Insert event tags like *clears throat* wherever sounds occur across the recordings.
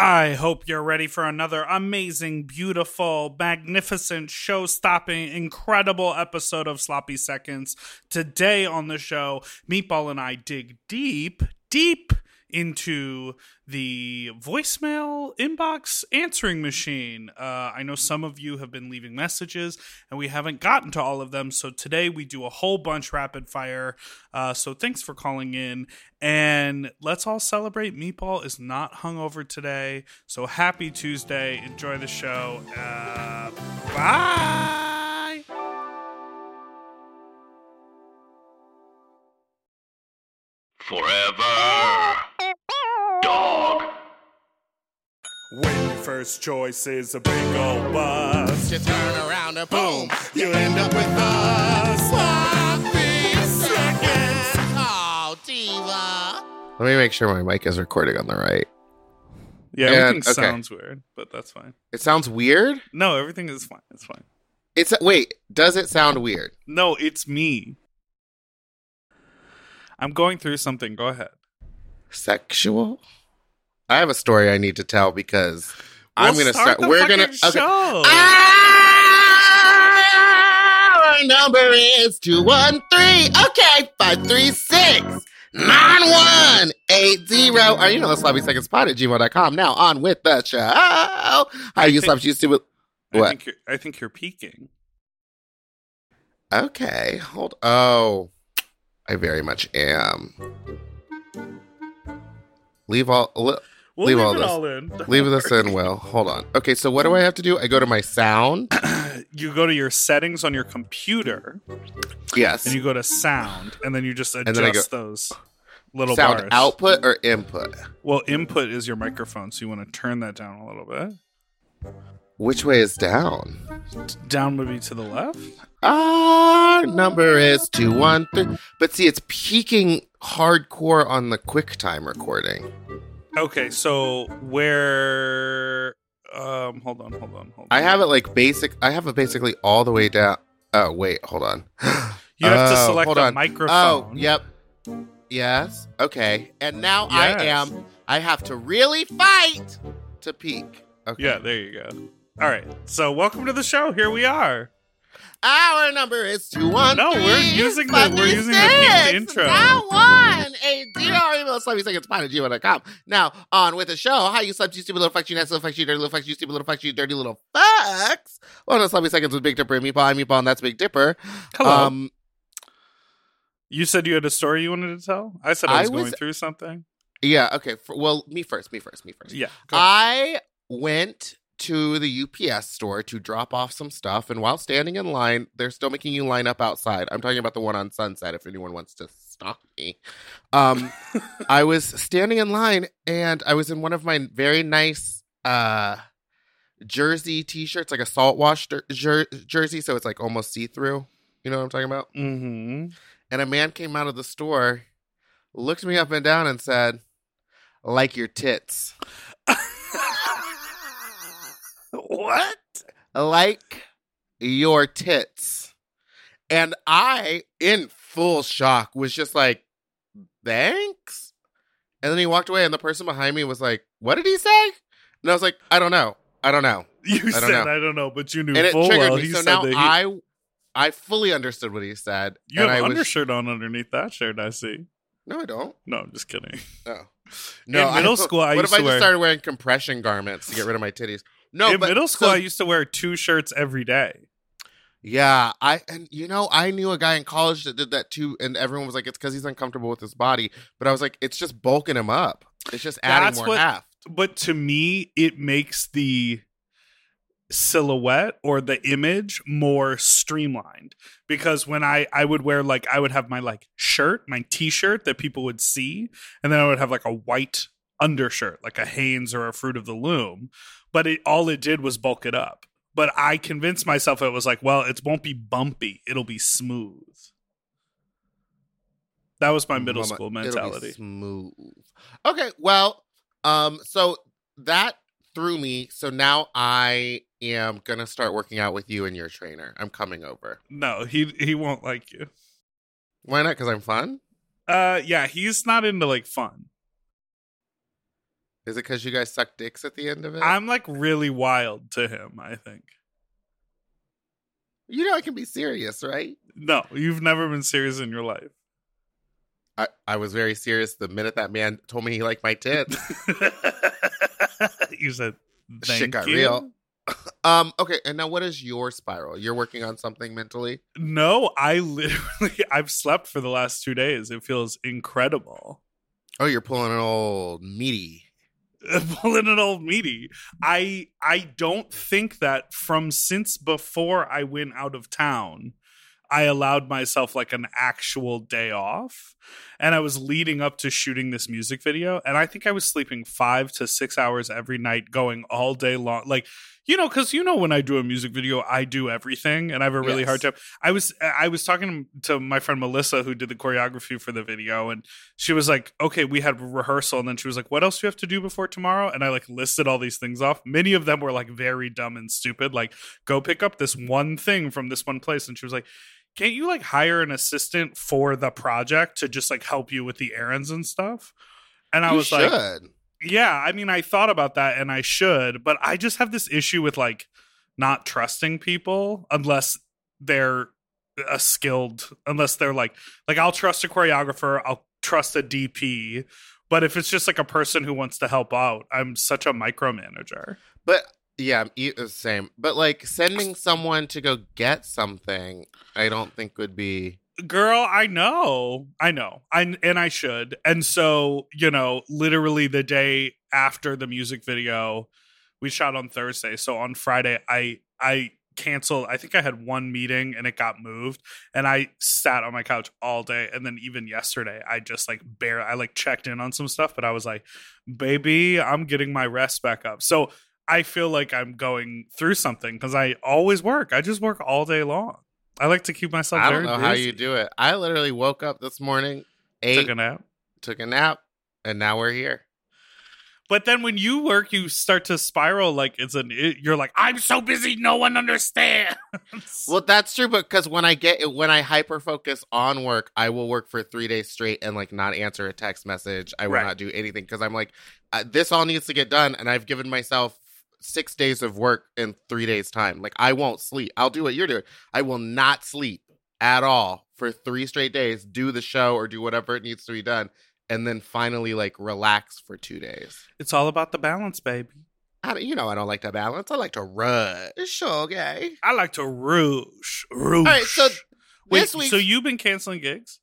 I hope you're ready for another amazing, beautiful, magnificent, show stopping, incredible episode of Sloppy Seconds. Today on the show, Meatball and I dig deep, deep into the voicemail inbox answering machine. Uh, I know some of you have been leaving messages and we haven't gotten to all of them. So today we do a whole bunch rapid fire. Uh, so thanks for calling in and let's all celebrate. Meatball is not hungover today. So happy Tuesday. Enjoy the show. Uh, bye. Forever. Dog. When your first choice is a big old bus, You turn around and boom, you end up with a sloppy seconds. Oh, diva. Let me make sure my mic is recording on the right. yeah, And- everything okay. sounds weird, but that's fine. It sounds weird. No, everything is fine. It's fine. It's wait, does it sound weird? No, it's me. I'm going through something. Go ahead. Sexual? I have a story I need to tell because I'm going to start. the We're going to. Okay. show. Ah, our number is 213. Okay, 536 9180. Or you know the sloppy seconds pod at gmail.com. Now on with the show. How you think- sloppy you stupid. I What? think you're. I think you're peaking. Okay, hold. Oh, I very much am. Leave all. Li- We'll Leave leave, all it this. all in. *laughs* Leave this in. Will hold on. Okay, so what do I have to do? I go to my sound. *clears throat* You go to your settings on your computer, Yes. and you go to sound, and then you just adjust go- those little sound bars. output or input. Well, input is your microphone, so you want to turn that down a little bit. Which way is down? Down would be to the left. Our number is two one three. But see, it's peaking hardcore on the QuickTime recording. Okay, so where? Um, hold on, hold on, hold on. I have it like basic. I have it basically all the way down. Oh wait, hold on. *gasps* You have to Oh, select hold the on. microphone. Oh, yep. Yes. Okay. And now I Yes. am. I have to really fight to peak. Okay. Yeah, there you go. All right. So, welcome to the show. Here we are. Our number is two one. No, we're using the- we're using the peaked intro. Now one a DR email sloppy seconds pod at gmail.com. Now on with the show. How you slept, you stupid little fucks, you nasty little fucks, you dirty little fucks, you stupid little fucks, you dirty little fucks. One of sloppy seconds with Big Dipper and Meatball. I'm Meatball, and that's Big Dipper. Hello. Um, you said you had a story you wanted to tell? I said I I was, was- going through something. yeah. Okay. For, well, me first. Me first. Me first. Yeah. I went to the UPS store to drop off some stuff, and while standing in line, they're still making you line up outside. I'm talking about the one on Sunset. If anyone wants to stalk me, um, *laughs* I was standing in line, and I was in one of my very nice uh jersey t-shirts, like a salt wash jer- jer- jersey, so it's like almost see through. You know what I'm talking about? Mhm. And a man came out of the store, looked me up and down, and said, "Like your tits." What? like your tits. And I, in full shock, was just like, thanks. And then he walked away, and the person behind me was like, what did he say? And I was like, I don't know. I don't know. *laughs* You I said don't know. I don't know, but you knew And it full triggered well. me. He So now he, I I fully understood what he said. you and have I an was, undershirt on underneath that shirt. I see. No, I don't. No, I'm just kidding. Oh. No. No, In middle I, school, I what if I just wear- started wearing compression garments to get rid of my titties? No, In but middle school, so- I used to wear two shirts every day. Yeah, I and you know I knew a guy in college that did that too, and everyone was like, "It's because he's uncomfortable with his body." But I was like, "It's just bulking him up. It's just adding That's more what- heft." but to me it makes the silhouette or the image more streamlined because when i i would wear like i would have my like shirt my t-shirt that people would see and then i would have like a white undershirt like a hanes or a fruit of the loom but it all it did was bulk it up but i convinced myself it was like well it won't be bumpy it'll be smooth that was my middle Mama, school mentality smooth. Okay, well, um, so that threw me. So now I am gonna start working out with you and your trainer. I'm coming over. no he he won't like you Why not? Because I'm fun. Uh, yeah, he's not into like fun. Is it because you guys suck dicks at the end of it? I'm like really wild to him, I think. you know I can be serious, right? No, you've never been serious in your life. I, I was very serious the minute that man told me he liked my tits. *laughs* you said Shit got you. real. *laughs* um, okay, and now what is your spiral? You're working on something mentally? No, I literally *laughs* I've slept for the last two days. It feels incredible. Oh, you're pulling an old meaty. *laughs* Pulling an old meaty. I I don't think that from since before I went out of town, I allowed myself like an actual day off. And I was leading up to shooting this music video. And I think I was sleeping five to six hours every night, going all day long. Like, you know, because you know when I do a music video, I do everything and I have a really Yes. hard time. I was I was talking to my friend Melissa who did the choreography for the video, and she was like, "Okay, we had rehearsal," and then she was like, "What else do you have to do before tomorrow?" And I like listed all these things off. Many of them were like very dumb and stupid, like go pick up this one thing from this one place, and she was like. Can't you like hire an assistant for the project to just like help you with the errands and stuff? And I You was like, yeah, I mean, I thought about that and I should, but I just have this issue with like not trusting people unless they're a skilled, unless they're like, like I'll trust a choreographer, I'll trust a DP, but if it's just like a person who wants to help out, I'm such a micromanager. But yeah, the uh, same. But like sending someone to go get something, I don't think would be. Girl, I know. I know. I and I should. And so, you know, literally the day after the music video, we shot on Thursday. So on Friday, I I canceled. I think I had one meeting and it got moved and I sat on my couch all day and then even yesterday I just like bare I like checked in on some stuff but I was like, "Baby, I'm getting my rest back up." So I feel like I'm going through something cuz I always work. I just work all day long. I like to keep myself I don't know how you do it. I literally woke up this morning, ate, Took a nap. took a nap, and now we're here. But then when you work, you start to spiral. Like it's an. It, you're like, I'm so busy, no one understands. Well, that's true, but because when I get when I hyper focus on work, I will work for three days straight and like not answer a text message. I will Right. not do anything because I'm like, uh, this all needs to get done, and I've given myself six days of work in three days time. Like I won't sleep. I'll do what you're doing. I will not sleep at all for three straight days. Do the show or do whatever it needs to be done, and then finally like relax for two days. it's all about the balance, baby. I you know I don't like to balance. I like to rush. Okay. I like to rouge, rouge. All right, so Wait, this week so you've been canceling gigs?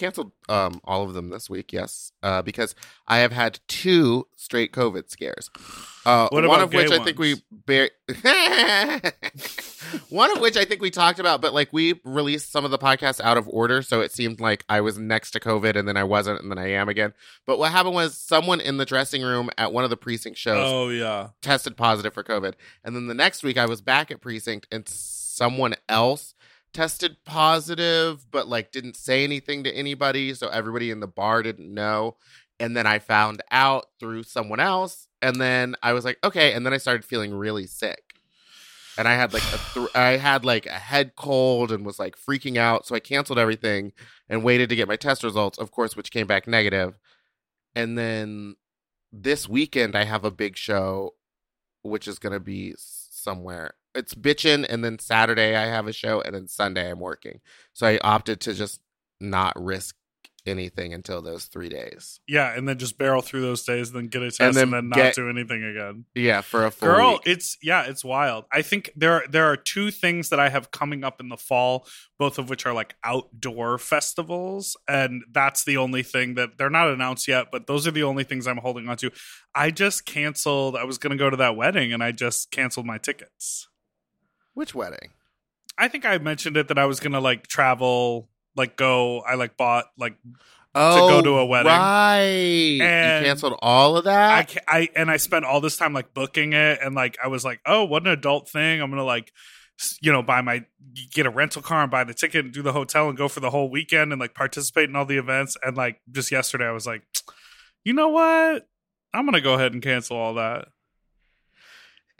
Canceled um all of them this week, yes, uh, because I have had two straight COVID scares. Uh, one of which gay I think we bar- *laughs* one of which I think we talked about, but like we released some of the podcasts out of order, so it seemed like I was next to COVID and then I wasn't, and then I am again. But what happened was someone in the dressing room at one of the precinct shows Oh yeah. tested positive for COVID. And then the next week I was back at precinct and someone else tested positive, but like didn't say anything to anybody. So everybody in the bar didn't know. And then I found out through someone else. And then I was like, okay. And then I started feeling really sick. And I had like a th- *sighs* I had like a head cold and was like freaking out. So I canceled everything and waited to get my test results, of course, which came back negative. And then this weekend I have a big show, which is gonna be somewhere. It's bitching and then Saturday I have a show, and then Sunday I'm working. So I opted to just not risk anything until those three days. Yeah, and then just barrel through those days, then get a test, and then then, not get- do anything again. Yeah, for a full Girl, week. it's yeah, it's wild. I think there are, there are two things that I have coming up in the fall, both of which are like outdoor festivals, and that's the only thing that they're not announced yet, but those are the only things I'm holding on to. I just canceled. I was going to go to that wedding, and I just canceled my tickets. Which wedding? I think I mentioned it that I was going to like travel, like go. I like bought like Oh, go to a wedding. Right. And you canceled all of that. I, I and I spent all this time like booking it, and like I was like, oh, what an adult thing! I'm gonna like, you know, buy my get a rental car and buy the ticket and do the hotel and go for the whole weekend and like participate in all the events. And like just yesterday, I was like, you know what? I'm gonna go ahead and cancel all that.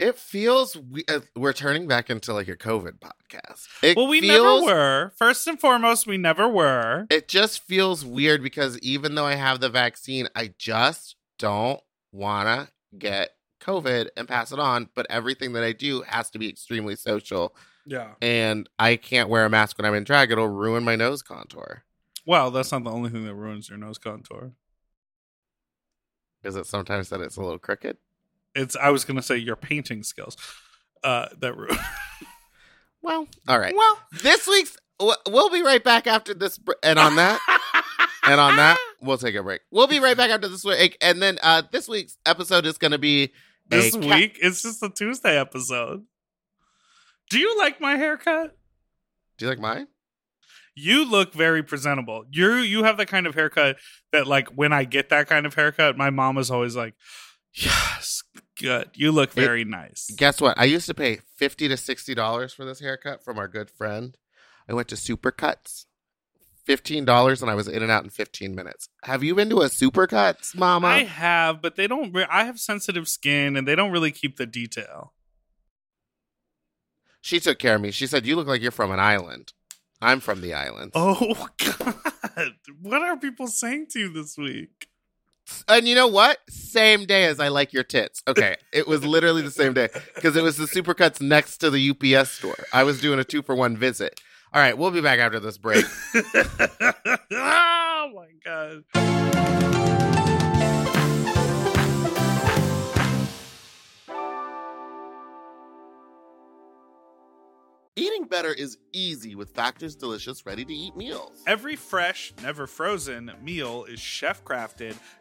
It feels we, uh, we're turning back into like a COVID podcast. It Well, we feels, never were. First and foremost, we never were. It just feels weird because even though I have the vaccine, I just don't wanna get COVID and pass it on, but everything that I do has to be extremely social. Yeah. And I can't wear a mask when I'm in drag. It'll ruin my nose contour. Well, that's not the only thing that ruins your nose contour. Is it sometimes that it's a little crooked? It's I was gonna say your painting skills. Uh that ruin. *laughs* Well, all right. Well, this week's we'll be right back after this, br- and on that, and on that, *laughs* we'll take a break. We'll be right back after this week, and then uh this week's episode is going to be this ca- week it's just a Tuesday episode. Do you like my haircut? Do you like mine? You look very presentable. You you have the kind of haircut that like when I get that kind of haircut, my mom is always like, "Yes, good. You look It- very nice." Guess what? I used to pay fifty to sixty dollars for this haircut from our good friend. I went to Supercuts. Fifteen dollars, and I was in and out in fifteen minutes. Have you been to a Supercuts, Mama? I have, but they don't. Re- I have sensitive skin, and they don't really keep the detail. she took care of me. She said, "You look like you're from an island." I'm from the island. Oh *laughs* God, what are people saying to you this week? And you know what? Same day as I like your tits. Okay. It was literally the same day because it was the Supercuts next to the UPS store. I was doing a two for one visit. All right. We'll be back after this break. *laughs* oh my God. Eating better is easy with Factor's delicious ready to eat meals. Every fresh, never frozen meal is chef crafted,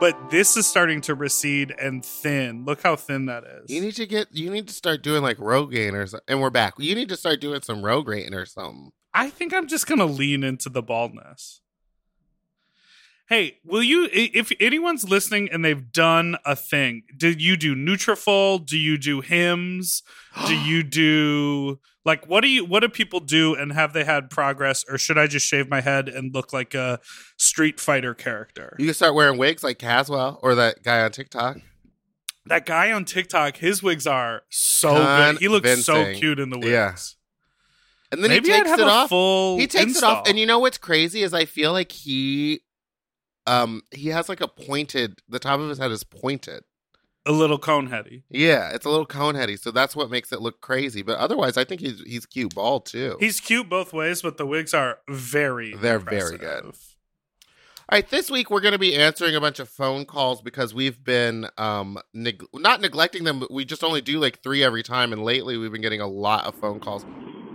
But this is starting to recede and thin. Look how thin that is. You need to get, you need to start doing like Rogaine or something. And we're back. You need to start doing some Rogaine or something. I think I'm just gonna lean into the baldness. Hey, will you? If anyone's listening and they've done a thing, did you do Nutrafol? Do you do Hims? do *gasps* you do like what do you? What do people do? And have they had progress? Or should I just shave my head and look like a Street Fighter character? You can start wearing wigs like Caswell or that guy on TikTok. That guy on TikTok, his wigs are so good. He looks so cute in the wigs. Yeah. And then Maybe he takes it off. He takes it off. And you know what's crazy is I feel like he um he has like a pointed the top of his head is pointed. A little cone heady. Yeah, it's a little cone heady, so that's what makes it look crazy. But otherwise, I think he's he's cute bald too. He's cute both ways, but the wigs are very They're very good. All right, this week we're going to be answering a bunch of phone calls because we've been um neg- not neglecting them, but we just only do like three every time, and lately we've been getting a lot of phone calls.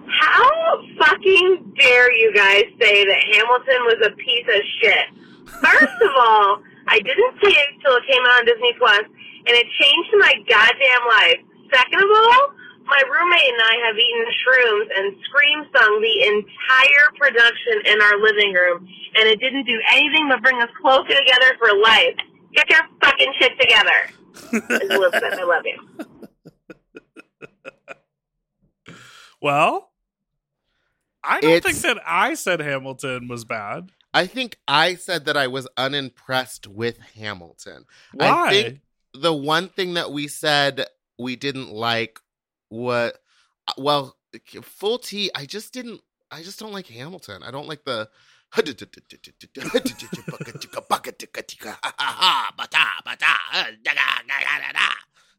How fucking dare you guys say that Hamilton was a piece of shit? First of all, I didn't see it till it came out on Disney Plus, and it changed my goddamn life. Second of all, my roommate and I have eaten shrooms and scream sung the entire production in our living room, and it didn't do anything but bring us closer together for life. Get your fucking shit together. *laughs* Elizabeth, I love you. Well, I don't It's- think that I said Hamilton was bad. I think I said that I was unimpressed with Hamilton. Why? I think the one thing that we said we didn't like what well full T I just didn't I just don't like Hamilton. I don't like the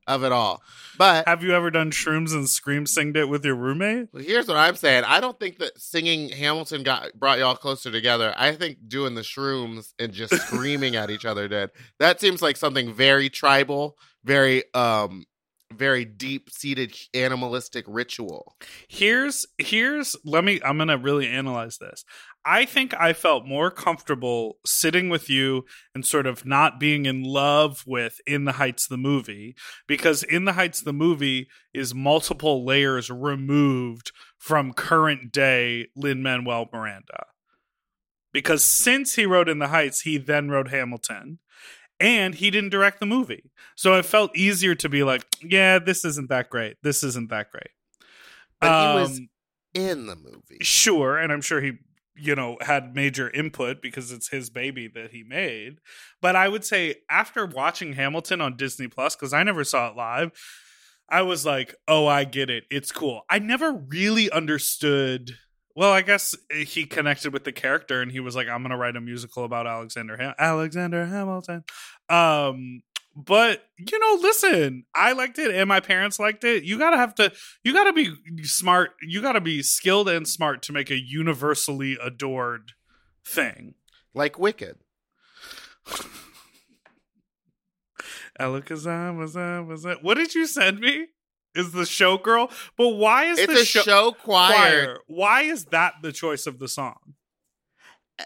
of it all. But Have you ever done shrooms and scream singed it with your roommate? Well, here's what I'm saying. I don't think that singing Hamilton got brought y'all closer together. I think doing the shrooms and just *laughs* screaming at each other did. That seems like something very tribal, very um very deep seated animalistic ritual. Here's here's let me I'm going to really analyze this. I think I felt more comfortable sitting with you and sort of not being in love with In the Heights the movie because In the Heights the movie is multiple layers removed from current day Lin Manuel Miranda. Because since he wrote In the Heights, he then wrote Hamilton and he didn't direct the movie. So it felt easier to be like, yeah, this isn't that great. This isn't that great. But he was Um, in the movie. sure and i'm sure he you know had major input because it's his baby that he made but i would say after watching hamilton on disney plus because i never saw it live i was like oh i get it it's cool i never really understood well i guess he connected with the character and he was like i'm gonna write a musical about alexander Ham- alexander hamilton um but you know listen i liked it and my parents liked it you gotta have to you gotta be smart you gotta be skilled and smart to make a universally adored thing Like Wicked. *laughs* Alakazam, wazam, wazam. what did you send me is the show girl but why is It's the a show, choir. choir why is that the choice of the song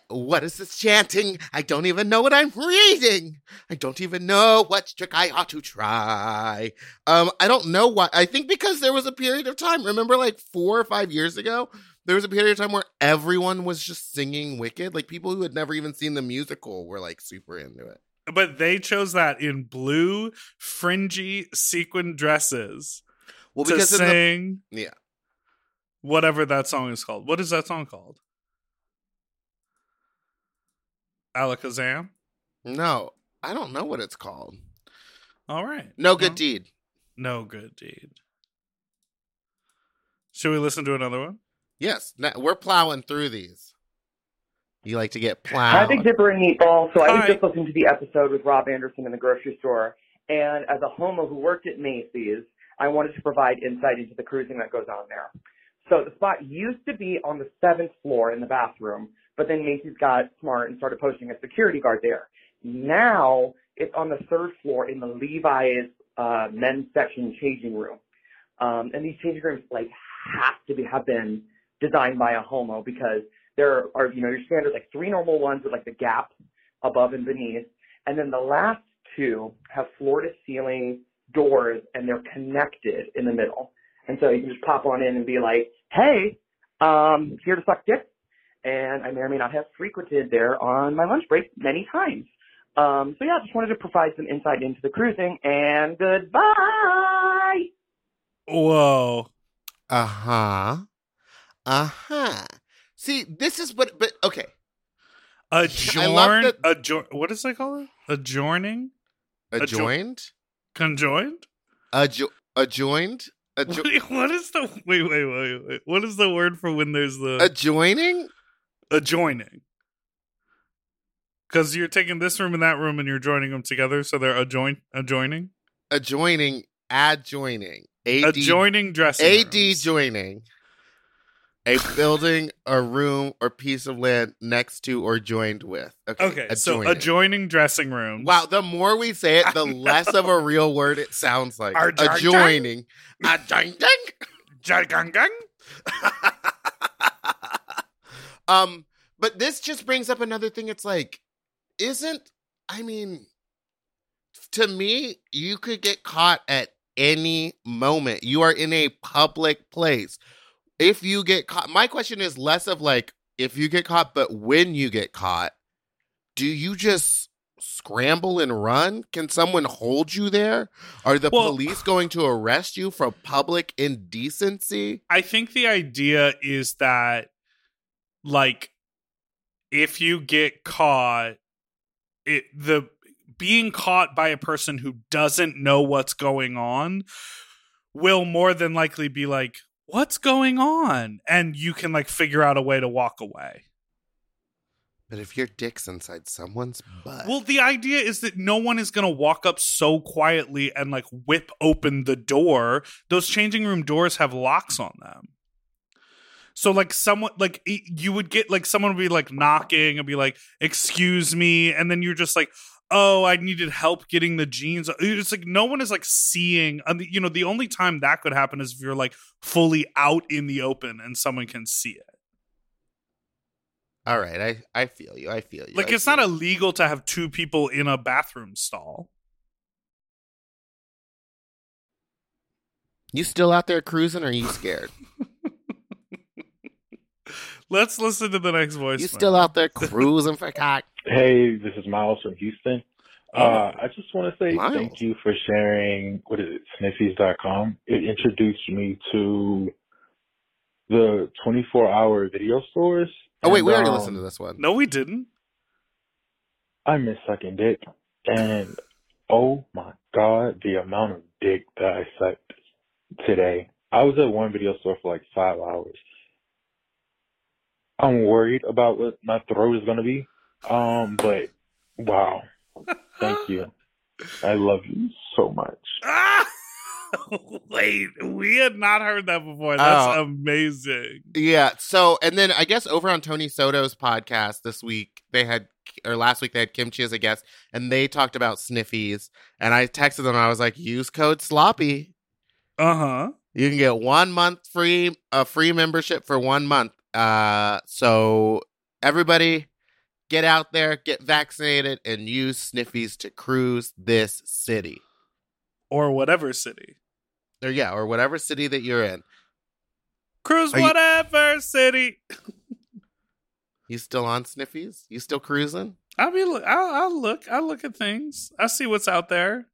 What is this chanting? I don't even know what I'm reading. I don't even know what trick I ought to try. Um, I don't know why. I think because there was a period of time. Remember, like four or five years ago, there was a period of time where everyone was just singing Wicked. Like people who had never even seen the musical were like super into it. but they chose that in blue fringy sequin dresses Well, to because in the, sing yeah, whatever that song is called. What is that song called? Alakazam. no, I don't know what it's called. All right. No good Well, deed. No good deed. Should we listen to another one? Yes, na- we're plowing through these. You like to get plowed. I think Dipper and Meatball. So I was Hi. just listening to the episode with Rob Anderson in the grocery store, and as a homo who worked at Macy's, I wanted to provide insight into the cruising that goes on there. So the spot used to be on the seventh floor in the bathroom, but then Macy's got smart and started posting a security guard there. Now it's on the third floor in the Levi's uh, men's section changing room. Um, and these changing rooms like have to be, have been designed by a homo because there are, you know, your standard like three normal ones with like the gap above and beneath, and then the last two have floor to ceiling doors and they're connected in the middle. And so you can just pop on in and be like, hey, um, here to suck dick. And I may or may not have frequented there on my lunch break many times. Um, so yeah, just wanted to provide some insight into the cruising and goodbye. Whoa. Uh huh. Uh huh. See, this is what, but okay. Adjourn. that- Adjourn. What is that called? Adjourning. Adjo- Adjoined? Conjoined. Adjo- adjoined? Adjo- *laughs* what is the wait wait wait wait? What is the word for when there's the adjoining? adjoining? Because you're taking this room and that room and you're joining them together, so they're adjoin adjoining, Adjoining, adjoining, AD, adjoining dressing AD rooms. joining a building, a room, or piece of land next to or joined with. Okay, Okay, so adjoining dressing rooms. Wow, the more we say it, the *laughs* less of a real word it sounds like. Adjoining? Adjoining. Adjoining. *laughs* Um, but this just brings up another thing. It's like, isn't I mean, to me, you could get caught at any moment. You are in a public place. If you get caught, my question is less of like if you get caught, but when you get caught, do you just scramble and run? Can someone hold you there? Are the Well- police going to arrest you for public indecency? I think the idea is that, like, if you get caught, it the being caught by a person who doesn't know what's going on will more than likely be like, "What's going on?" and you can like figure out a way to walk away. But if your dick's inside someone's butt, Well, the idea is that no one is going to walk up so quietly and like whip open the door. Those changing room doors have locks on them. So like someone like you would get like someone would be like knocking and be like, "Excuse me," and then you're just like, "Oh, I needed help getting the jeans." It's like no one is like seeing. You know, the only time that could happen is if you're like fully out in the open and someone can see it. all right, I I feel you. I feel you. Like I it's not you. illegal to have two people in a bathroom stall. You still out there cruising? or Are you scared? *laughs* Let's listen to the next voice. you still out there cruising for cock? Hey, this is Miles from Houston. Oh. Uh, I just want to say Miles. thank you for sharing, what is it, sniffies.com. It introduced me to the 24 hour video stores. Oh wait, And, we already um, listened to this one. No, we didn't. I miss sucking dick. And oh my God, the amount of dick that I sucked today. I was at one video store for like five hours. I'm worried about what my throat is going to be. Um, but wow. Thank you. I love you so much. Ah! *laughs* Wait, we had not heard that before. That's Oh. amazing. Yeah. So, and then I guess over on Tony Soto's podcast this week, they had, or last week, they had Kimchi as a guest, and they talked about sniffies. And I texted them, I was like, use code sloppy. Uh huh. You can get one month free, a free membership for one month. Uh, so everybody get out there, get vaccinated, and use sniffies to cruise this city. Or whatever city. Or yeah, or whatever city that you're in. Cruise Are you- whatever city. *laughs* You still on sniffies? You still cruising? I'll be. Look, I'll, I'll look. I'll look at things. I see what's out there.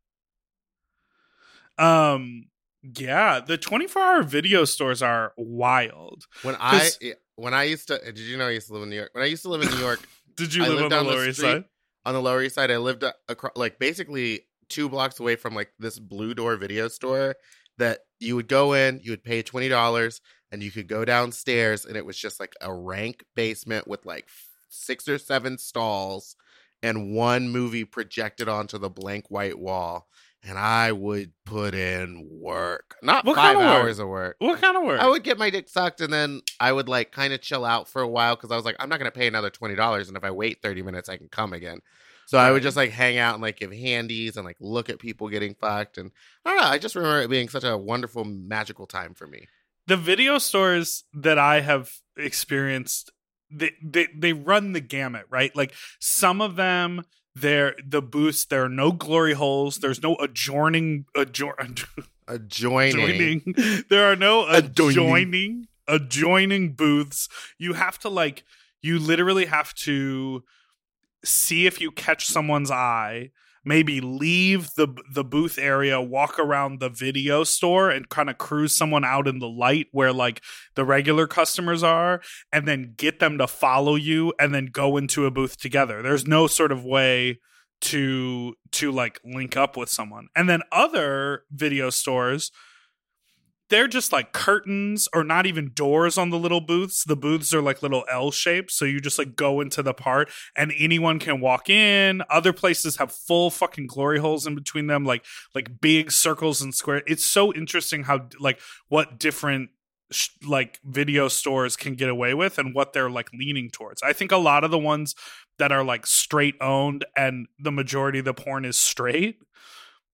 Um. Yeah, the 24 hour video stores are wild. When I 'Cause- when I used to, did you know I used to live in New York? When I used to live in New York, *laughs* Did you I live on the Lower East. Side? on the Lower East Side, I lived uh, across, like basically two blocks away from like this Blue Door video store that you would go in, you would pay twenty dollars, and you could go downstairs, and it was just like a rank basement with like six or seven stalls and one movie projected onto the blank white wall. And I would put in work, not What five kind of work? hours of work. What kind of work? I would get my dick sucked and then I would like kind of chill out for a while because I was like, I'm not gonna pay another twenty dollars, and if I wait thirty minutes, I can come again. So I would just like hang out and like give handies and like look at people getting fucked, and I don't know. I just remember it being such a wonderful, magical time for me. the video stores that I have experienced, they, they they run the gamut, right? Like some of them, they're the booths. There are no glory holes. There's no adjoining adjoin, Adjoining. adjoining. *laughs* There are no adjoining adjoining booths. You have to like you literally have to see if you catch someone's eye maybe leave the the booth area walk around the video store and kind of cruise someone out in the light where like the regular customers are and then get them to follow you and then go into a booth together. There's no sort of way to to like link up with someone. And then other video stores they're just like curtains or not even doors on the little booths. The booths are like little L shapes, so you just like go into the part and anyone can walk in. Other places have full fucking glory holes in between them, like like big circles and square. It's so interesting how like what different sh- like video stores can get away with and what they're like leaning towards. I think a lot of the ones that are like straight owned and the majority of the porn is straight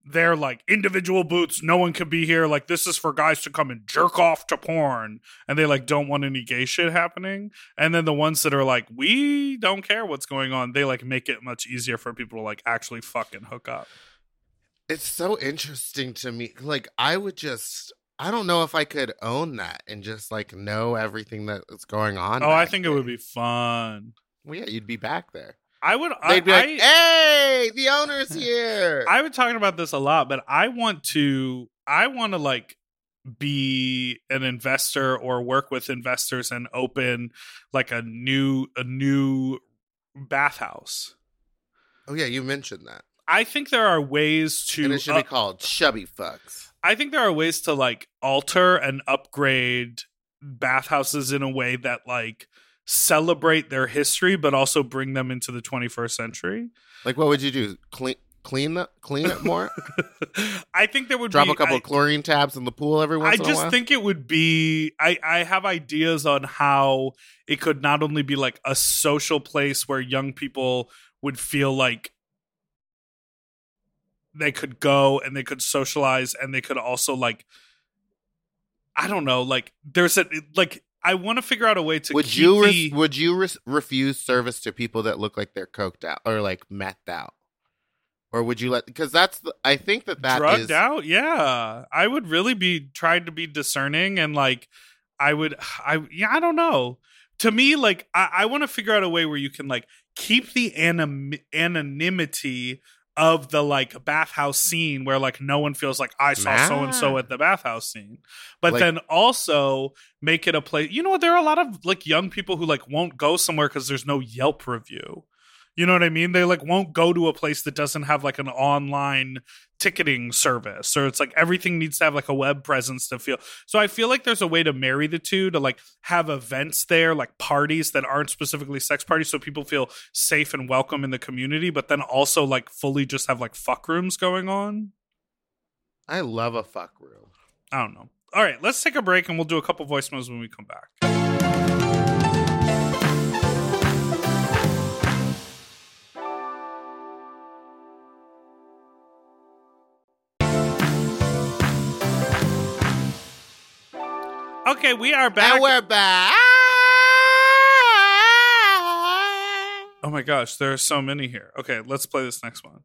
they're like individual booths no one can be here like this is for guys to come and jerk off to porn and they like don't want any gay shit happening and then the ones that are like we don't care what's going on they like make it much easier for people to like actually fucking hook up It's so interesting to me. Like I would just I don't know if I could own that and just like know everything that's going on. oh i think it would be fun Well, yeah, you'd be back there. I would They'd be I, like, "Hey, the owner's here." I, *laughs* i've been talking about this a lot but i want to i want to like be an investor or work with investors and open like a new a new bathhouse oh yeah, you mentioned that, I think there are ways to. and it should uh, be called Chubby Fucks. I think there are ways to like alter and upgrade bathhouses in a way that like celebrate their history, but also bring them into the 21st century. Like, what would you do? Clean, clean the, clean it more. *laughs* I think there would Drop be, a couple I, of chlorine tabs in the pool every once I in a while. I just think it would be. I I have ideas on how it could not only be like a social place where young people would feel like they could go and they could socialize and they could also like I don't know, like there's a like I want to figure out a way to would keep you the, would you re- refuse service to people that look like they're coked out or like methed out, or would you let? Because that's the, I think that that drugged is- out? Yeah. I would really be trying to be discerning and like i would i yeah i don't know. To me like i, I want to figure out a way where you can like keep the anim- anonymity of the like bathhouse scene where like no one feels like i saw so and so at the bathhouse scene. But Like- then also make it a place you know what? There are a lot of like young people who like won't go somewhere because there's no yelp review you know what I mean? They like won't go to a place that doesn't have like an online ticketing service or it's like everything needs to have like a web presence to feel. So I feel like there's a way to marry the two to like have events there, like parties that aren't specifically sex parties so people feel safe and welcome in the community, but then also like fully just have like fuck rooms going on. I love a fuck room. I don't know. All right, let's take a break and we'll do a couple voicemails when we come back. Okay, we are back. And we're back. oh my gosh, there are so many here. Okay, let's play this next one.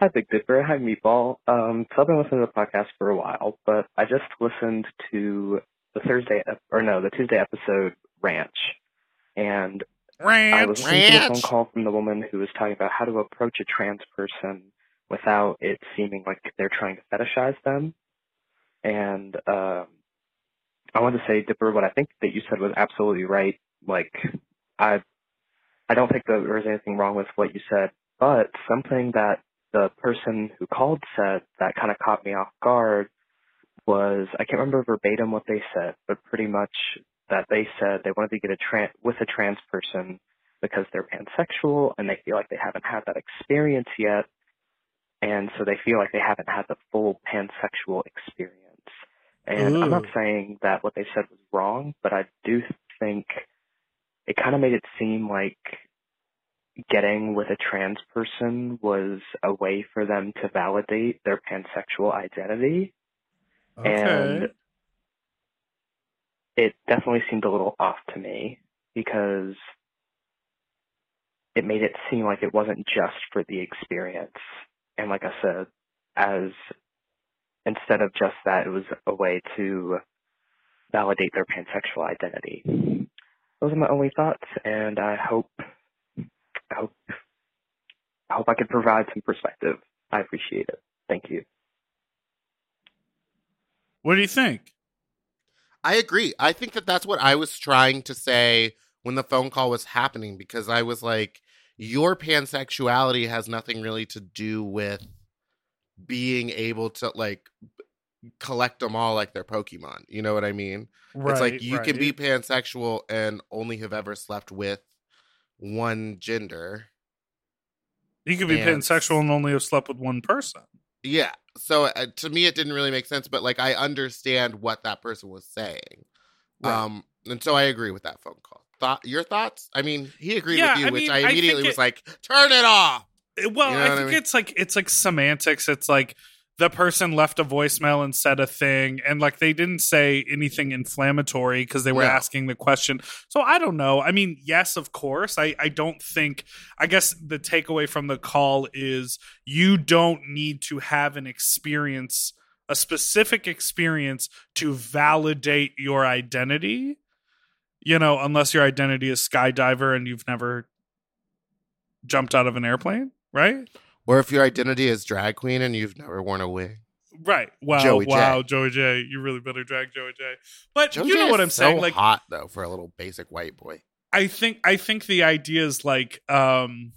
Hi, Big Dipper. Hi, Meatball. Um, so I've been listening to the podcast for a while, but I just listened to the Thursday, ep- or no, the Tuesday episode, Ranch. And I was listening to the phone call from the woman who was talking about how to approach a trans person without it seeming like they're trying to fetishize them. And um, I want to say, Dipper, what I think that you said was absolutely right. Like, I, I don't think that there was anything wrong with what you said, but something that the person who called said that kind of caught me off guard was I can't remember verbatim what they said, but pretty much that they said they wanted to get a trans with a trans person because they're pansexual and they feel like they haven't had that experience yet, and so they feel like they haven't had the full pansexual experience. And I'm not mm. saying that what they said was wrong, but I do think it kind of made it seem like getting with a trans person was a way for them to validate their pansexual identity. And it definitely seemed a little off to me because it made it seem like it wasn't just for the experience. And like I said, as instead of just that, it was a way to validate their pansexual identity. Those are my only thoughts, and I hope, I hope, I hope I could provide some perspective. I appreciate it. Thank you. What do you think? I agree. I think that that's what I was trying to say when the phone call was happening because I was like, your pansexuality has nothing really to do with being able to like collect them all like they're Pokemon. You know what I mean? Right, it's like you can be pansexual and only have ever slept with one gender. You could be and- pansexual and only have slept with one person. Yeah. So uh, to me, it didn't really make sense, but like I understand what that person was saying. Right. Um, and so I agree with that phone call. Thought your thoughts? I mean, he agreed Yeah, with you, I which mean, I I immediately was it- like, "Turn it off." Well, You know I what I think mean? it's like it's like semantics. It's like the person left a voicemail and said a thing, and like they didn't say anything inflammatory because they were No. asking the question. So I don't know. I mean, yes, of course. I I don't think. I guess the takeaway from the call is you don't need to have an experience, a specific experience, to validate your identity. You know, unless your identity is skydiver and you've never jumped out of an airplane, right? Or if your identity is drag queen and you've never worn a wig. Right. Wow. Joey J. wow, Joey J. You really better drag Joey J. But Joe you know J what I'm so saying? Like hot though for a little basic white boy. I think I think the idea is like um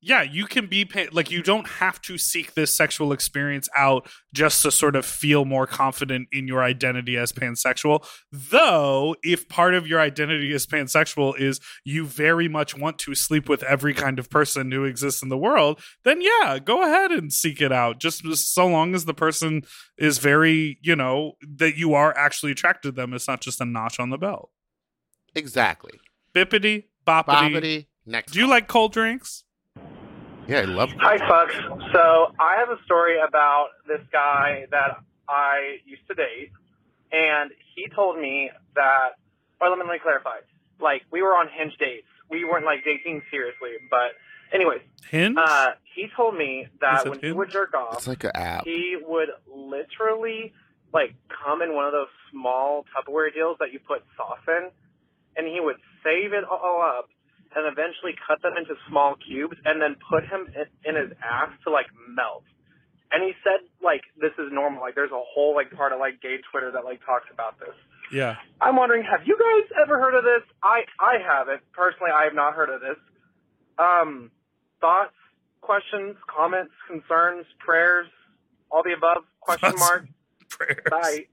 yeah, you can be pa- like you don't have to seek this sexual experience out just to sort of feel more confident in your identity as pansexual. Though, if part of your identity as pansexual is you very much want to sleep with every kind of person who exists in the world, then yeah, go ahead and seek it out. Just so long as the person is very, you know, that you are actually attracted to them. It's not just a notch on the belt. Exactly. Bippity, boppity. Bobbity. Next. Do you like cold drinks? Yeah, I love. Hi, folks. So I have a story about this guy that I used to date, and he told me that. Or let me, let me clarify. Like we were on Hinge dates. We weren't like dating seriously, but anyways, Hinge? uh, he told me that it when he would jerk off, It's like an app. he would literally like come in one of those small Tupperware deals that you put sauce in, and he would save it all up and eventually cut them into small cubes and then put him in, in his ass to like melt. And he said like this is normal. Like there's a whole like part of like gay Twitter that like talks about this. yeah. I'm wondering, have you guys ever heard of this? I I haven't personally. I have not heard of this. Um, thoughts, questions, comments, concerns, prayers, all the above? Question Thoughts, mark. Prayers. Bye.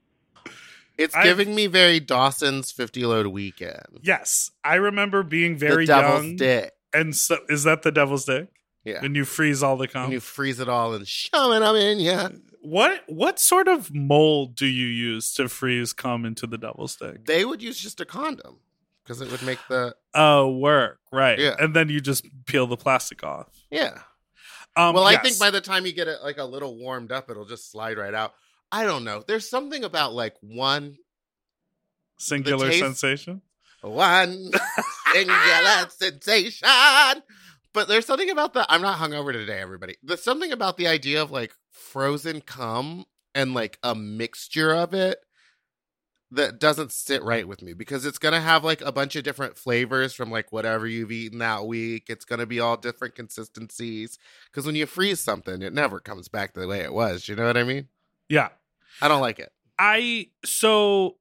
It's giving me very Dawson's 50 load weekend. Yes, I remember being very the devil's young. dick. And so, is that the devil's dick? Yeah. When you freeze all the cum. And you freeze it all and shove it up in yeah. what what sort of mold do you use to freeze cum into the devil's dick? They would use just a condom because it would make the Oh, work right. Yeah. And then you just peel the plastic off. yeah. Um, well, I think by the time you get it like a little warmed up, it'll just slide right out. I don't know. There's something about like one singular taste- sensation. one *laughs* singular sensation. But there's something about the I'm not hungover today, everybody. There's something about the idea of like frozen cum and like a mixture of it that doesn't sit right with me because it's gonna have like a bunch of different flavors from like whatever you've eaten that week. It's gonna be all different consistencies. Because when you freeze something, it never comes back the way it was. You know what I mean? Yeah. I don't like it. I so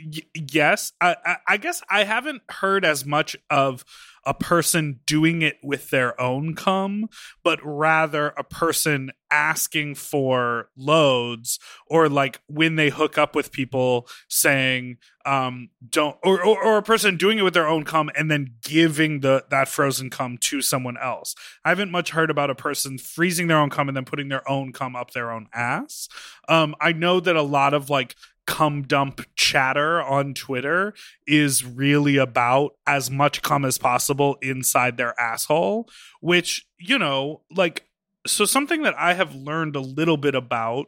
y- yes, I, I I guess I haven't heard as much of a person doing it with their own cum, but rather a person asking for loads or like when they hook up with people saying um don't or, or or a person doing it with their own cum and then giving the that frozen cum to someone else. I haven't much heard about a person freezing their own cum and then putting their own cum up their own ass. Um, I know that a lot of like cum dump chatter on Twitter is really about as much cum as possible inside their asshole, which, you know, like, so something that I have learned a little bit about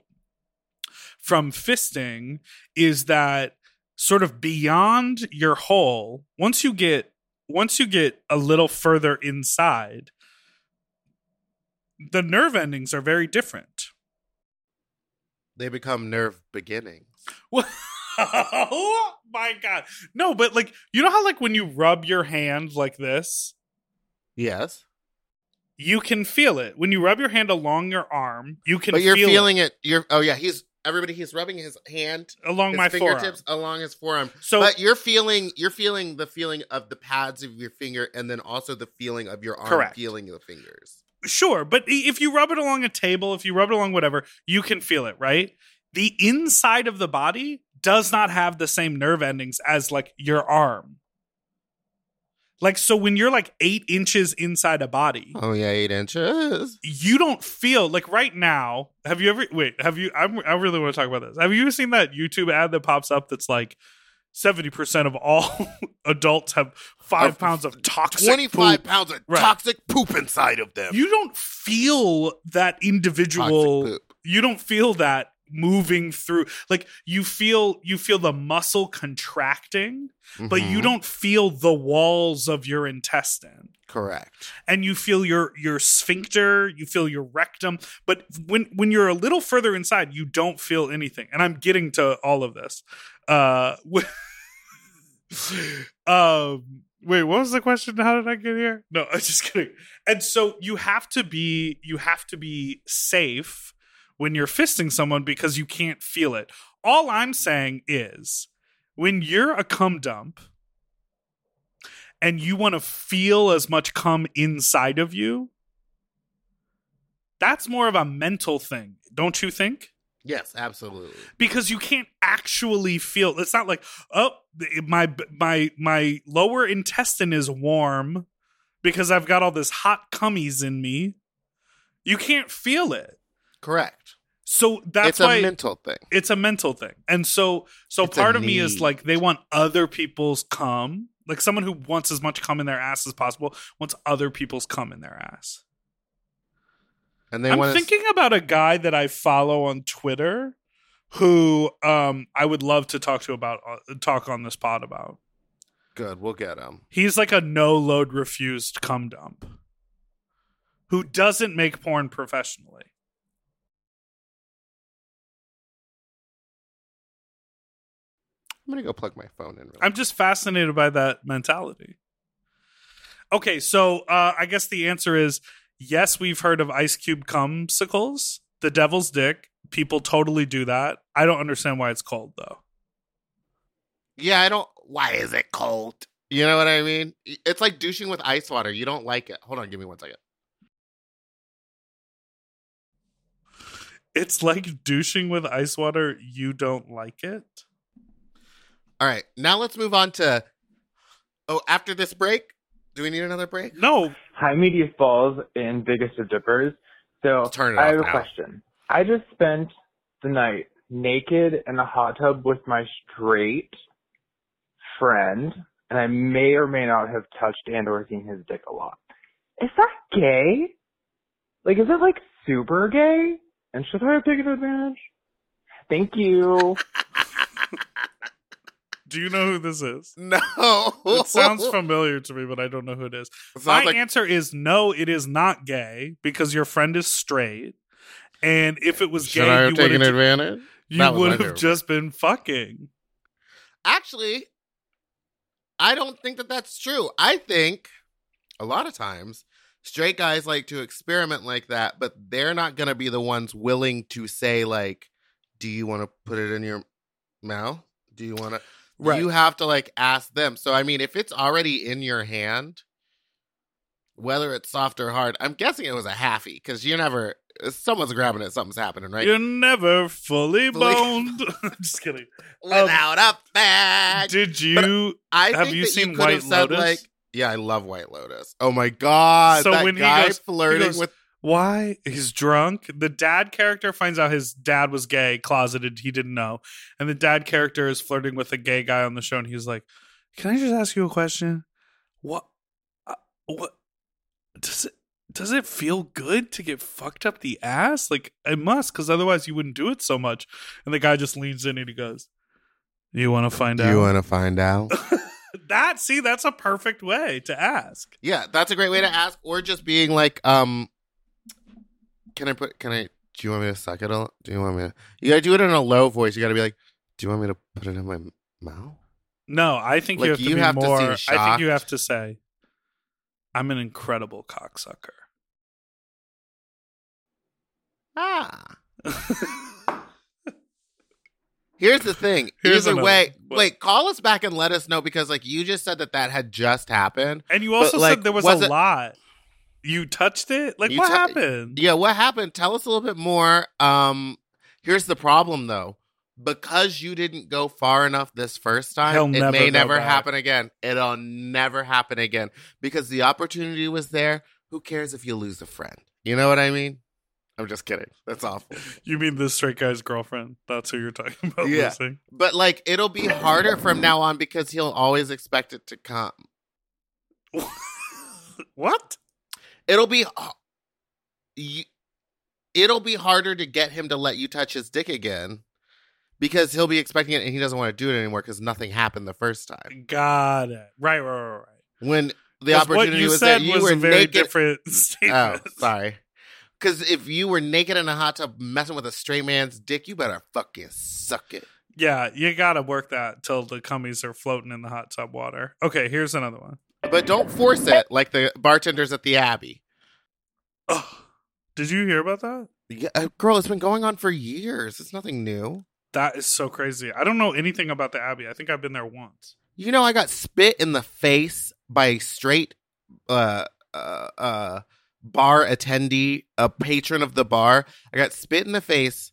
from fisting is that sort of beyond your hole, once you get once you get a little further inside, the nerve endings are very different. They become nerve beginnings. *laughs* oh my god. No, but like you know how like when you rub your hand like this, Yes. you can feel it. When you rub your hand along your arm, you can but you're feel feeling it. You're oh yeah, he's everybody he's rubbing his hand along his my fingertips forearm. along his forearm. So but you're feeling you're feeling the feeling of the pads of your finger and then also the feeling of your arm Correct. feeling the fingers. sure, but if you rub it along a table, if you rub it along whatever, you can feel it, right? The inside of the body does not have the same nerve endings as like your arm. Like so when you're like 8 inches inside a body, Oh yeah, eight inches. you don't feel like right now. Have you ever wait? Have you? I'm, I really want to talk about this. Have you ever seen that YouTube ad that pops up that's like seventy percent of all *laughs* adults have five Of pounds of toxic Twenty-five poop. pounds of Right. toxic poop inside of them. You don't feel that individual. You don't feel that moving through. Like you feel you feel the muscle contracting, but you Mhm. don't feel the walls of your intestine Correct. and you feel your your sphincter, you feel your rectum, but when when you're a little further inside, you don't feel anything. And I'm getting to all of this. Uh, *laughs* um, wait, what was the question? How did I get here? No, *laughs* I'm just kidding. And so you have to be you have to be safe when you're fisting someone because you can't feel it. All I'm saying is when you're a cum dump and you want to feel as much cum inside of you, that's more of a mental thing, don't you think? Yes, absolutely. Because you can't actually feel. It's not like, oh, my my my lower intestine is warm because I've got all this hot cummies in me. You can't feel it. Correct. So that's why it's why a mental thing. it's a mental thing and so so It's part of me is like they want other people's cum like someone who wants as much cum in their ass as possible wants other people's cum in their ass And they i'm want thinking about a guy that i follow on twitter who um i would love to talk to about uh, talk on this pod about good. We'll get him. he's like a no load refused cum dump who doesn't make porn professionally I'm gonna go plug my phone in. Real I'm just fascinated by that mentality. Okay, so uh, I guess the answer is yes. We've heard of ice cube cumsicles, the devil's dick. People totally do that. I don't understand why it's cold though. Yeah, I don't. Why is it cold? You know what I mean? It's like douching with ice water. You don't like it. Hold on, give me one second. It's like douching with ice water. You don't like it. All right, now let's move on to. Oh, after this break, do we need another break? No, Hi, Media Falls and Biggest of Dippers. So turn it I off have a now. question. I just spent the night naked in a hot tub with my straight friend, and I may or may not have touched and or seen his dick a lot. Is that gay? Like, is it like super gay? And should I have taken advantage? Thank you. *laughs* Do you know who this is? *laughs* No. It sounds familiar to me, but I don't know who it is. My like- answer is no. It is not gay because your friend is straight. And if it was Should gay, I have you taken would have advantage? you That was would have favorite just been fucking. Actually, I don't think that that's true. I think a lot of times straight guys like to experiment like that, but they're not going to be the ones willing to say like, "Do you want to put it in your mouth? Do you want to?" Right. You have to like ask them. So I mean, if it's already in your hand, whether it's soft or hard, I'm guessing it was a halfie because you never. Someone's grabbing it. Something's happening, right? You're never fully Fully- boned. I'm *laughs* *laughs* just kidding. Without a bag. Did you? I Have you seen have White said, Lotus? Like, yeah, I love White Lotus. Oh my god! So that when he guy goes- he flirting goes, with Why? He's drunk. The dad character finds out his dad was gay, closeted. He didn't know. And the dad character is flirting with a gay guy on the show. And he's like, Can I just ask you a question? What? Uh, what? Does it. Does it feel good to get fucked up the ass? Like it must, because otherwise you wouldn't do it so much. And the guy just leans in and he goes, "You want to find out?" you want to find out? that see, that's a perfect way to ask. yeah, that's a great way to ask, or just being like, um, can I put? Can I? Do you want me to suck it? A, do you want me? to... You gotta do it in a low voice. You gotta be like, do you want me to put it in my mouth? No, I think Like, you have to you be have to more. I think you have to say, "I'm an incredible cocksucker." Ah. *laughs* Here's the thing. *laughs* Here's Either another way, one. wait, call us back and let us know because, like, you just said that that had just happened. and you also But, like, said there was, was a it- lot. You touched it. Like You what tou- happened? Yeah, what happened? Tell us a little bit more. Um, Here's the problem though. Because you didn't go far enough this first time, He'll it never may never back. happen again. It'll never happen again because the opportunity was there. Who cares if you lose a friend? You know what I mean? I'm just kidding. That's awful. You mean the straight guy's girlfriend? That's who you're talking *laughs* about. Yeah. losing. But like it'll be harder from now on because he'll always expect it to come. *laughs* what? It'll be you, it'll be harder to get him to let you touch his dick again because he'll be expecting it and he doesn't want to do it anymore because nothing happened the first time. Got it. Right, right, right, right. When the 'Cause what opportunity you was said that you was were a very naked. different *laughs* Oh, sorry. Because if you were naked in a hot tub messing with a straight man's dick, you better fucking suck it. Yeah, you gotta work that till the cummies are floating in the hot tub water. Okay, here's another one. But don't force it like the bartenders at the Abbey. Oh, did you hear about that? Yeah, uh, girl, it's been going on for years. It's nothing new. That is so crazy. I don't know anything about the Abbey. I think I've been there once. You know, I got spit in the face by a straight uh uh uh bar attendee, a patron of the bar. I got spit in the face,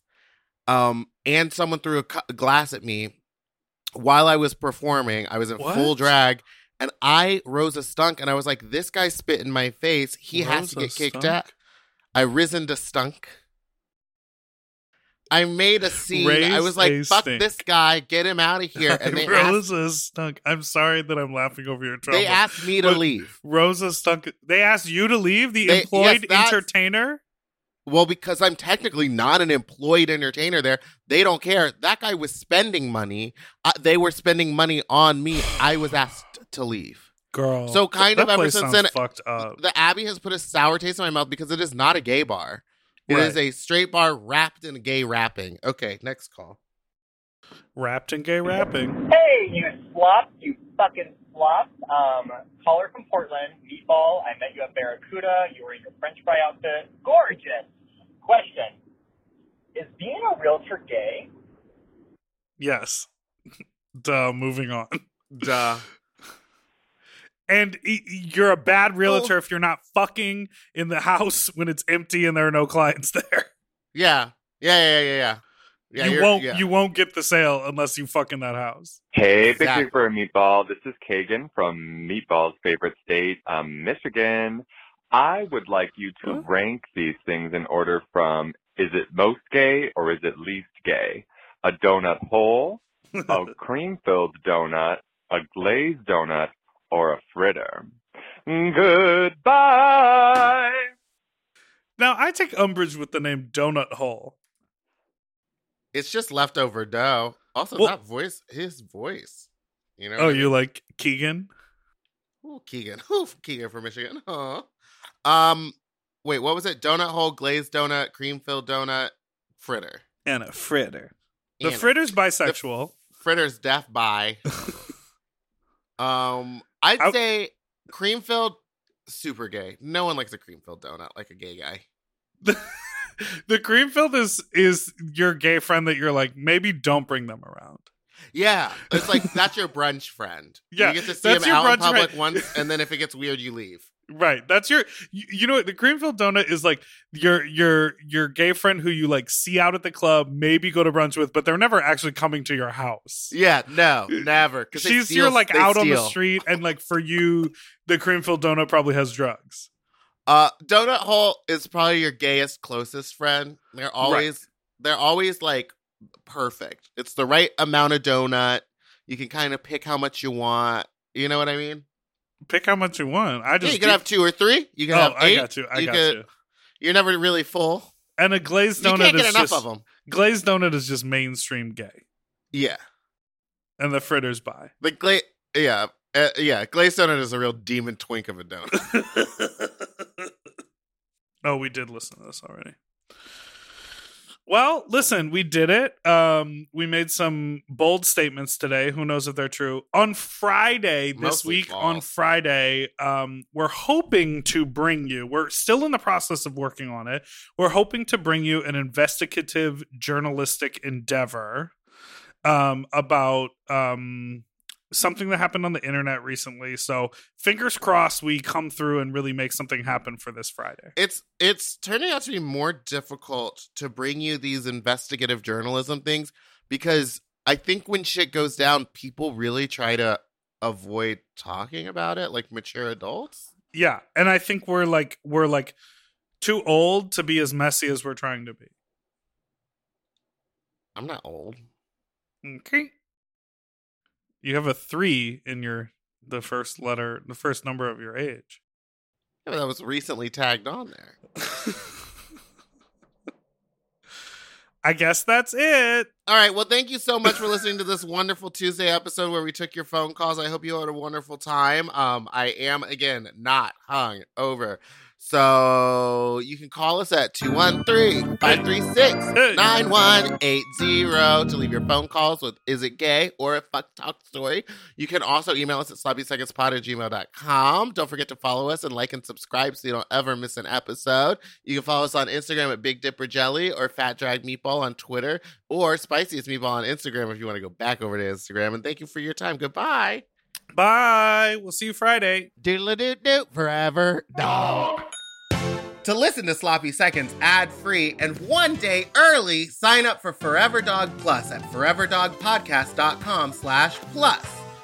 um, and someone threw a cu- glass at me while I was performing. I was in What? full drag, and I rose a stunk, and I was like, "This guy spit in my face. He has to get kicked stunk? out." I risen to stunk. I made a scene. I was like, "Fuck stink." this guy, get him out of here!" And *laughs* they asked, Rosa stunk. I'm sorry that I'm laughing over your trouble. they asked me to leave. Rosa stunk. They asked you to leave the They- employed yes, entertainer. Well, because I'm technically not an employed entertainer there, they don't care. That guy was spending money. Uh, they were spending money on me. I was asked to leave. Girl, So kind that of ever since then, fucked up. the Abbey has put a sour taste in my mouth because it is not a gay bar. It is Right. a straight bar wrapped in gay rapping. Okay, next call. Wrapped in gay rapping. Hey, you slop, you fucking slop. Um, caller from Portland, Meatball. I met you at Barracuda. You were in your French fry outfit. Gorgeous. Question: Is being a realtor gay? Yes. *laughs* Duh. Moving on. Duh. *laughs* And y- y- you're a bad realtor if you're not fucking in the *laughs* house when it's empty and there are no clients there. Yeah. Yeah, yeah, yeah, yeah. yeah you won't. yeah. You won't get the sale unless you fuck in that house. Hey, Big Exactly. Big for a Meatball. This is Kagan from Meatball's favorite state, um, Michigan. I would like you to Huh? rank these things in order from is it most gay or is it least gay? A donut hole, a *laughs* cream filled donut, a glazed donut, or a fritter. Goodbye. Now I take umbrage with the name Donut Hole. It's just leftover dough. Also, Well- that voice, his voice. You know? Oh, what I you mean? like Keegan? Oh, Keegan. *laughs* Ooh, Keegan from Michigan. Huh. Um, wait, what was it? Donut hole, glazed donut, cream filled donut, fritter. And a fritter. The And fritter's bisexual. fritter's deaf by. *laughs* um, I'd I- say cream filled, super gay. No one likes a cream filled donut like a gay guy. The, *laughs* the cream filled is is your gay friend that you're like maybe don't bring them around. Yeah, it's like *laughs* that's your brunch friend. Yeah, you get to see him out in public friend. once, and then if it gets *laughs* weird, you leave. Right. That's your you, you know what the cream filled donut is like your your your gay friend who you like see out at the club, maybe go to brunch with, but they're never actually coming to your house. Yeah, no, never. they She's steal- you're like out on the street and like for you the cream filled donut probably has drugs. Uh, donut hole is probably your gayest closest friend. They're always they're always like perfect. It's the right amount of donut. You can kind of pick how much you want. You know what I mean? Pick how much you want. I Yeah, just you can have two or three. You can Oh, have I eight. got you. I got could- you. You're never really full. And a glazed You donut is enough just of them. glazed donut is just mainstream gay. Yeah, And the fritters by. the gla- Yeah, uh, yeah. Glazed donut is a real demon twink of a donut. *laughs* Oh, we did listen to this already. Well, listen, we did it. Um, we made some bold statements today. Who knows if they're true? On Friday this Mostly week, on. Friday, um, we're hoping to bring you. We're still in the process of working on it. We're hoping to bring you an investigative journalistic endeavor um, about um, something that happened on the internet recently. So fingers crossed we come through and really make something happen for this Friday. It's it's turning out to be more difficult to bring you these investigative journalism things because I think when shit goes down, people really try to avoid talking about it like mature adults. Yeah, and I think we're like we're like too old to be as messy as we're trying to be. I'm not old. Okay. You have a 3 in your the first letter, the first number of your age. Yeah, but that was recently tagged on there. *laughs* I guess that's it. All right. Well, thank you so much for listening to this wonderful Tuesday episode where we took your phone calls. I hope you had a wonderful time. Um, I am again not hung over. So you can call us at 213-536-9180 to leave your phone calls with Is It Gay or a Fuck Talk Story. You can also email us at sloppysecondspot at gmail.com. Don't forget to follow us and like and subscribe so you don't ever miss an episode. You can follow us on Instagram at Big Dipper Jelly or Fat Drag Meatball on Twitter or Spiciest Meatball on Instagram if you want to go back over to Instagram. And thank you for your time. Goodbye. Bye. We'll see you Friday. Doodle doo doo forever dog. To listen to Sloppy Seconds ad free and one day early, sign up for Forever Dog Plus at foreverdogpodcast.com slash plus.